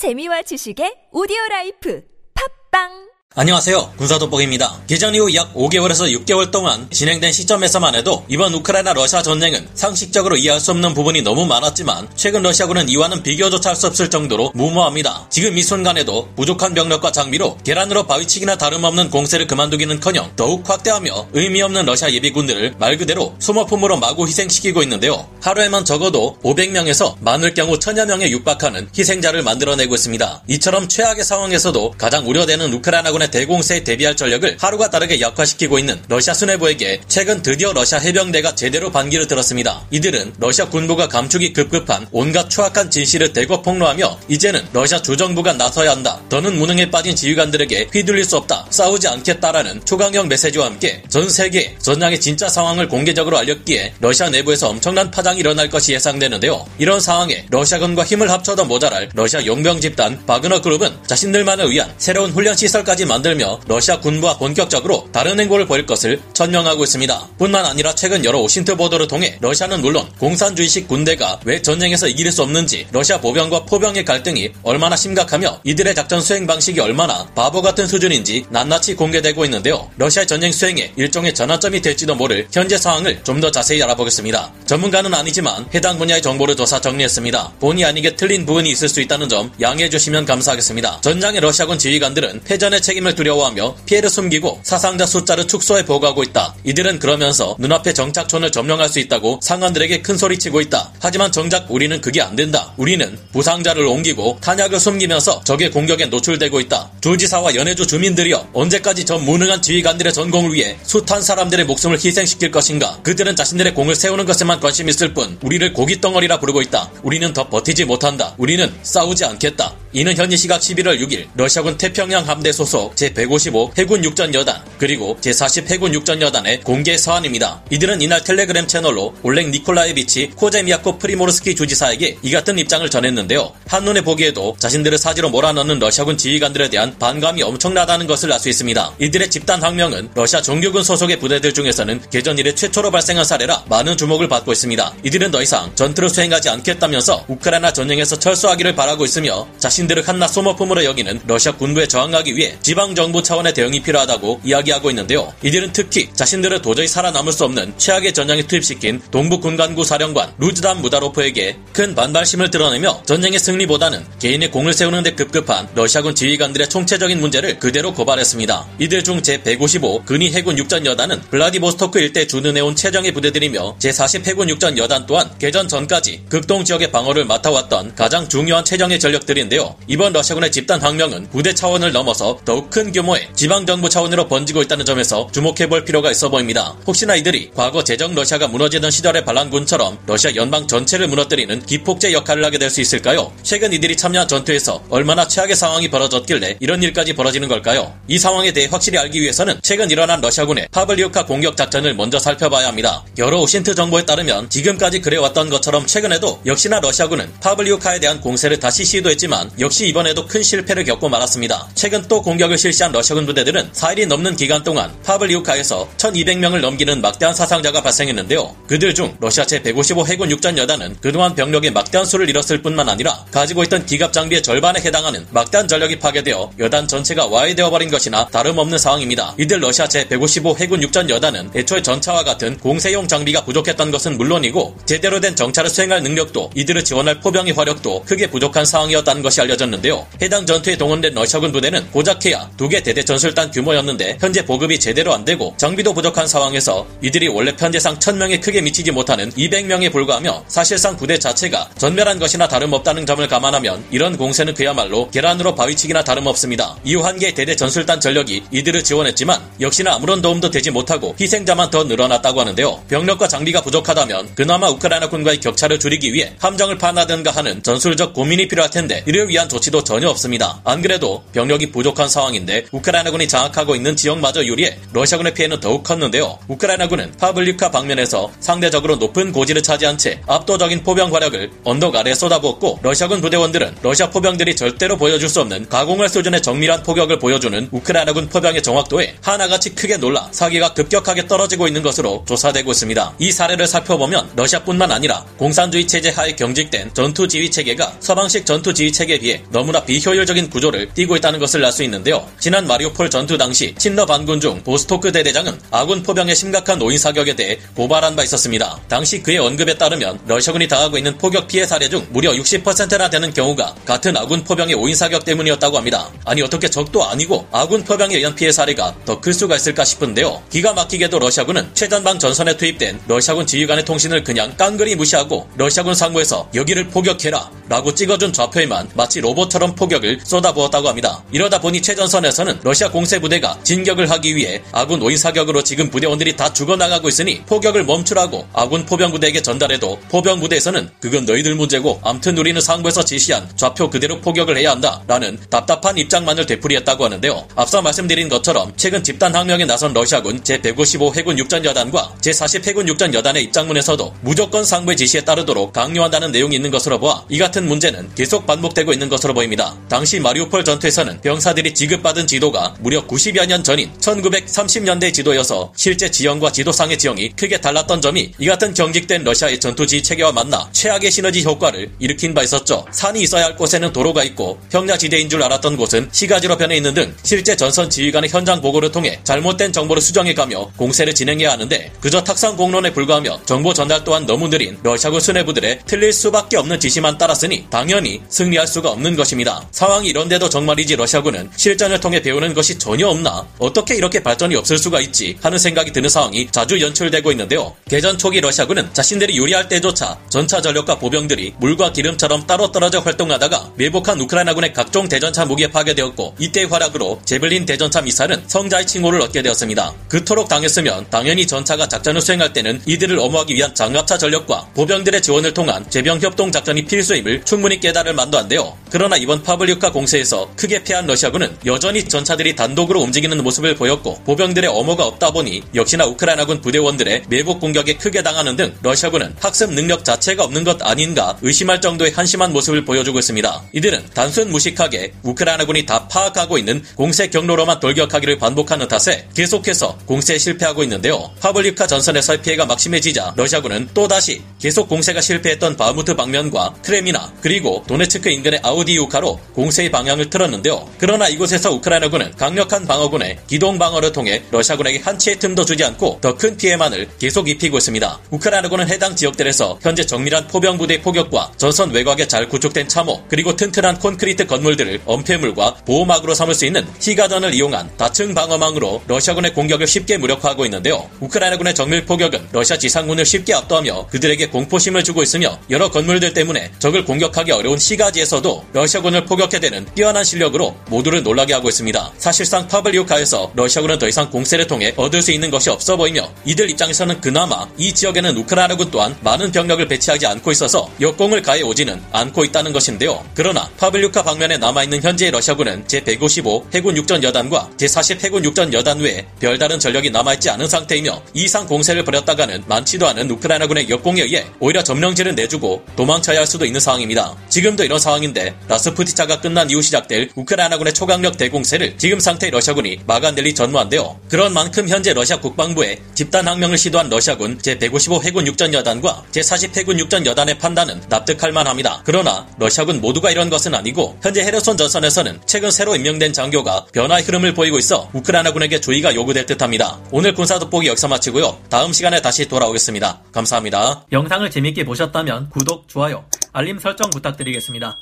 재미와 지식의 오디오 라이프. 팟빵 안녕하세요. 군사돋보기입니다. 개전 이후 약 5개월에서 6개월 동안 진행된 시점에서만 해도 이번 우크라이나 러시아 전쟁은 상식적으로 이해할 수 없는 부분이 너무 많았지만 최근 러시아군은 이와는 비교조차 할 수 없을 정도로 무모합니다. 지금 이 순간에도 부족한 병력과 장비로 계란으로 바위치기나 다름없는 공세를 그만두기는커녕 더욱 확대하며 의미 없는 러시아 예비군들을 말 그대로 소모품으로 마구 희생시키고 있는데요. 하루에만 적어도 500명에서 많을 경우 1000여 명에 육박하는 희생자를 만들어내고 있습니다. 이처럼 최악의 상황에서도 가장 우려되는 우크라이나군 일본의 대공세에 대비할 전력을 하루가 다르게 약화시키고 있는 러시아 수뇌부에게 최근 드디어 러시아 해병대가 제대로 반기를 들었습니다. 이들은 러시아 군부가 감축이 급급한 온갖 추악한 진실을 대거 폭로하며 이제는 러시아 주정부가 나서야 한다. 더는 무능에 빠진 지휘관들에게 휘둘릴 수 없다. 싸우지 않겠다라는 초강력 메시지와 함께 전 세계 전장의 진짜 상황을 공개적으로 알렸기에 러시아 내부에서 엄청난 파장이 일어날 것이 예상되는데요. 이런 상황에 러시아군과 힘을 합쳐도 모자랄 러시아 용병 집단 바그너 그룹은 자신들만을 위한 새로운 훈련 시설까지 만들며 러시아 군부와 본격적으로 다른 행보를 보일 것을 천명하고 있습니다. 뿐만 아니라 최근 여러 오신트 보도를 통해 러시아는 물론 공산주의식 군대가 왜 전쟁에서 이길 수 없는지 러시아 보병과 포병의 갈등이 얼마나 심각하며 이들의 작전 수행 방식이 얼마나 바보 같은 수준인지 낱낱이 공개되고 있는데요. 러시아 전쟁 수행에 일종의 전환점이 될지도 모를 현재 상황을 좀 더 자세히 알아보겠습니다. 전문가는 아니지만 해당 분야의 정보를 조사 정리했습니다. 본의 아니게 틀린 부분이 있을 수 있다는 점 양해해 주시면 감사하겠습니다. 전장의 러시아군 지휘관들은 패전의 책임 책 임을 두려워하며 피해를 숨기고 사상자 숫자를 축소해 보고하고 있다. 이들은 그러면서 눈앞에 정착촌을 점령할 수 있다고 상관들에게 큰 소리치고 있다. 하지만 정작 우리는 그게 안 된다. 우리는 부상자를 옮기고 탄약을 숨기면서 적의 공격에 노출되고 있다. 주지사와 연해주 주민들이여 언제까지 저 무능한 지휘관들의 전공을 위해 숱한 사람들의 목숨을 희생시킬 것인가? 그들은 자신들의 공을 세우는 것에만 관심 있을 뿐 우리를 고깃덩어리라 부르고 있다. 우리는 더 버티지 못한다. 우리는 싸우지 않겠다. 이는 현지 시각 11월 6일 러시아군 태평양 함대 소속 제155 해군 육전 여단 그리고 제40 해군 육전 여단의 공개 서한입니다. 이들은 이날 텔레그램 채널로 올렉 니콜라에비치 코제미아코 프리모르스키 주지사에게 이 같은 입장을 전했는데요. 한눈에 보기에도 자신들을 사지로 몰아넣는 러시아군 지휘관들에 대한 반감이 엄청나다는 것을 알 수 있습니다. 이들의 집단 항명은 러시아 정규군 소속의 부대들 중에서는 개전 이래 최초로 발생한 사례라 많은 주목을 받고 있습니다. 이들은 더 이상 전투를 수행하지 않겠다면서 우크라이나 전쟁에서 철수하기를 바라고 있으며 자신 자신들을 한낱 소모품으로 여기는 러시아 군부에 저항하기 위해 지방 정부 차원의 대응이 필요하다고 이야기하고 있는데요. 이들은 특히 자신들을 도저히 살아남을 수 없는 최악의 전장에 투입시킨 동부 군관구 사령관 루즈단 무다로프에게 큰 반발심을 드러내며 전쟁의 승리보다는 개인의 공을 세우는 데 급급한 러시아군 지휘관들의 총체적인 문제를 그대로 고발했습니다. 이들 중 제155 근위 해군 육전 여단은 블라디보스토크 일대 주둔해온 최정예 부대들이며 제40 해군 육전 여단 또한 개전 전까지 극동 지역의 방어를 맡아왔던 가장 중요한 최정예 전력들인데요. 이번 러시아군의 집단 항명은 부대 차원을 넘어서 더욱 큰 규모의 지방정부 차원으로 번지고 있다는 점에서 주목해볼 필요가 있어 보입니다. 혹시나 이들이 과거 제정 러시아가 무너지던 시절의 반란군처럼 러시아 연방 전체를 무너뜨리는 기폭제 역할을 하게 될 수 있을까요? 최근 이들이 참여한 전투에서 얼마나 최악의 상황이 벌어졌길래 이런 일까지 벌어지는 걸까요? 이 상황에 대해 확실히 알기 위해서는 최근 일어난 러시아군의 파블리우카 공격 작전을 먼저 살펴봐야 합니다. 여러 오신트 정보에 따르면 지금까지 그래왔던 것처럼 최근에도 역시나 러시아군은 파블리우카에 대한 공세를 다시 시도했지만 역시 이번에도 큰 실패를 겪고 말았습니다. 최근 또 공격을 실시한 러시아군 부대들은 4일이 넘는 기간 동안 파블리우카에서 1200명을 넘기는 막대한 사상자가 발생했는데요. 그들 중 러시아 제155 해군 육전 여단은 그동안 병력의 막대한 수를 잃었을 뿐만 아니라 가지고 있던 기갑 장비의 절반에 해당하는 막대한 전력이 파괴되어 여단 전체가 와해되어 버린 것이나 다름없는 상황입니다. 이들 러시아 제155 해군 육전 여단은 애초에 전차와 같은 공세용 장비가 부족했던 것은 물론이고 제대로 된 정찰을 수행할 능력도 이들을 지원할 포병의 화력도 크게 부족한 상황이었다는 것이 알려 알려졌는데요. 해당 전투에 동원된 러시아군 부대는 고작해야 두개 대대 전술단 규모였는데 현재 보급이 제대로 안 되고 장비도 부족한 상황에서 이들이 원래 편제상 1000명에 크게 미치지 못하는 200명에 불과하며 사실상 부대 자체가 전멸한 것이나 다름없다는 점을 감안하면 이런 공세는 그야말로 계란으로 바위치기나 다름없습니다. 이후 한 개의 대대 전술단 전력이 이들을 지원했지만 역시나 아무런 도움도 되지 못하고 희생자만 더 늘어났다고 하는데요. 병력과 장비가 부족하다면 그나마 우크라이나군과의 격차를 줄이기 위해 함정을 파놓든가 하는 전술적 고민이 필요할 텐데 이를 위한 조치도 전혀 없습니다. 안 그래도 병력이 부족한 상황 인데 우크라이나군이 장악하고 있는 지역마저 유리해 러시아군의 피해는 더욱 컸는데요. 우크라이나군은 파블리카 방면에서 상대적으로 높은 고지를 차지한 채 압도적인 포병 화력을 언덕 아래에 쏟아부었고 러시아군 부대원들은 러시아 포병들이 절대로 보여줄 수 없는 가공할 수준의 정밀한 포격을 보여주는 우크라이나군 포병의 정확도에 하나같이 크게 놀라 사기가 급격하게 떨어지고 있는 것으로 조사되고 있습니다. 이 사례를 살펴보면 러시아뿐만 아니라 공산주의 체제 하에 경직된 전투 지휘 체계가 서방식 전투 지휘 체계에 비해 너무나 비효율적인 구조를 띠고 있다는 것을 알 수 있는데요. 지난 마리오폴 전투 당시 친러 반군 중 보스토크 대대장은 아군 포병의 심각한 오인 사격에 대해 고발한 바 있었습니다. 당시 그의 언급에 따르면 러시아군이 당하고 있는 포격 피해 사례 중 무려 60%나 되는 경우가 같은 아군 포병의 오인 사격 때문이었다고 합니다. 아니 어떻게 적도 아니고 아군 포병에 의한 피해 사례가 더 클 수가 있을까 싶은데요. 기가 막히게도 러시아군은 최전방 전선에 투입된 러시아군 지휘관의 통신을 그냥 깡그리 무시하고 러시아군 상부에서 여기를 포격해라 라고 찍어준 좌표에만 마치 로봇처럼 포격을 쏟아부었다고 합니다. 이러다 보니 최전선에서는 러시아 공세 부대가 진격을 하기 위해 아군 오인 사격으로 지금 부대원들이 다 죽어나가고 있으니 포격을 멈추라고 아군 포병 부대에게 전달해도 포병 부대에서는 그건 너희들 문제고 암튼 우리는 상부에서 지시한 좌표 그대로 포격을 해야 한다 라는 답답한 입장만을 되풀이했다고 하는데요. 앞서 말씀드린 것처럼 최근 집단 항명에 나선 러시아군 제155 해군 육전 여단과 제40 해군 육전 여단의 입장문에서도 무조건 상부의 지시에 따르도록 강요한다는 내용이 있는 것으로 보아 이 같은 문제는 계속 반복되고 있는 것으로 보입니다. 당시 마리오폴 전투에서는 병사들이 지급 받은 지도가 무려 90여 년 전인 1930년대 지도여서 실제 지형과 지도상의 지형이 크게 달랐던 점이 이 같은 경직된 러시아의 전투지 체계와 만나 최악의 시너지 효과를 일으킨 바 있었죠. 산이 있어야 할 곳에는 도로가 있고 평야지대인 줄 알았던 곳은 시가지로 변해 있는 등 실제 전선 지휘관의 현장 보고를 통해 잘못된 정보를 수정해가며 공세를 진행해야 하는데 그저 탁상 공론에 불과하며 정보 전달 또한 너무 느린 러시아군 수뇌부들의 틀릴 수밖에 없는 지시만 따랐으니 당연히 승리할 수가 없는 것입니다. 상황이 이런데도 정말이지 러시아군은 실전 을 통해 배우는 것이 전혀 없나? 어떻게 이렇게 발전이 없을 수가 있지? 하는 생각이 드는 상황이 자주 연출되고 있는데요. 개전 초기 러시아군은 자신들이 요리할 때조차 전차 전력과 보병들이 물과 기름처럼 따로 떨어져 활동하다가 매복한 우크라이나군의 각종 대전차 무기에 파괴되었고 이때의 활약으로 제블린 대전차 미사일은 성자의 칭호를 얻게 되었습니다. 그토록 당했으면 당연히 전차가 작전을 수행할 때는 이들을 엄호하기 위한 장갑차 전력과 보병들의 지원을 통한 제병 협동 작전이 필수임을 충분히 깨달을 만도 한데요. 그러나 이번 파블리우카 공세에서 크게 패한 러시아군은 여전히 전차들이 단독으로 움직이는 모습을 보였고 보병들의 엄호가 없다 보니 역시나 우크라이나군 부대원들의 매복 공격에 크게 당하는 등 러시아군은 학습 능력 자체가 없는 것 아닌가 의심할 정도의 한심한 모습을 보여주고 있습니다. 이들은 단순 무식하게 우크라이나군이 다 파악하고 있는 공세 경로로만 돌격하기를 반복하는 탓에 계속해서 공세에 실패하고 있는데요. 파블리우카 전선에서의 피해가 막심해지자 러시아군은 또다시 계속 공세가 실패했던 바무트 방면과 크레미나 그리고 도네츠크 인근의 아우디우카로 공세의 방향을 틀었는데요. 그러나 이곳에서 우크라이나군은 강력한 방어군의 기동 방어를 통해 러시아군에게 한치의 틈도 주지 않고 더 큰 피해만을 계속 입히고 있습니다. 우크라이나군은 해당 지역들에서 현재 정밀한 포병 부대 포격과 전선 외곽에 잘 구축된 참호 그리고 튼튼한 콘크리트 건물들을 엄폐물과 보호막으로 삼을 수 있는 시가전을 이용한 다층 방어망으로 러시아군의 공격을 쉽게 무력화하고 있는데요. 우크라이나군의 정밀 포격은 러시아 지상군을 쉽게 압도하며 그들에게 공포심을 주고 있으며 여러 건물들 때문에 적을 공격하기 어려운 시가지에서도 러시아군을 포격해대는 뛰어난 실력으로 모두를 놀라게 하고 있습니다. 사실상 파블리우카에서 러시아군은 더 이상 공세를 통해 얻을 수 있는 것이 없어 보이며 이들 입장에서는 그나마 이 지역에는 우크라이나군 또한 많은 병력을 배치하지 않고 있어서 역공을 가해 오지는 않고 있다는 것인데요. 그러나 파블리우카 방면에 남아있는 현재의 러시아군은 제155 해군 육전 여단과 제40 해군 육전 여단 외에 별다른 전력이 남아있지 않은 상태이며 이상 공세를 벌였다가는 많지도 않은 우크라이나군의 역공에 의해 오히려 점령지를 내주고 도망쳐야 할 수도 있는 상황입니다. 지금도 이런 상황인데 라스푸티차가 끝난 이후 시작될 우크라이나군의 초강력 대공세를 지금 상태의 러시아군이 막아낼리 전무한데요. 그런 만큼 현재 러시아 국방부에 집단 항명을 시도한 러시아군 제155 해군 육전 여단과 제40 해군 육전 여단의 판단은 납득할 만합니다. 그러나 러시아군 모두가 이런 것은 아니고 현재 헤르손 전선에서는 최근 새로 임명된 장교가 변화의 흐름을 보이고 있어 우크라이나군에게 주의가 요구될 듯합니다. 오늘 군사 돋보기 여기서 마치고요. 다음 시간에 다시 돌아오겠습니다. 감사합니다. 영상을 재밌게 보셨다면 구독, 좋아요, 알림 설정 부탁드리겠습니다.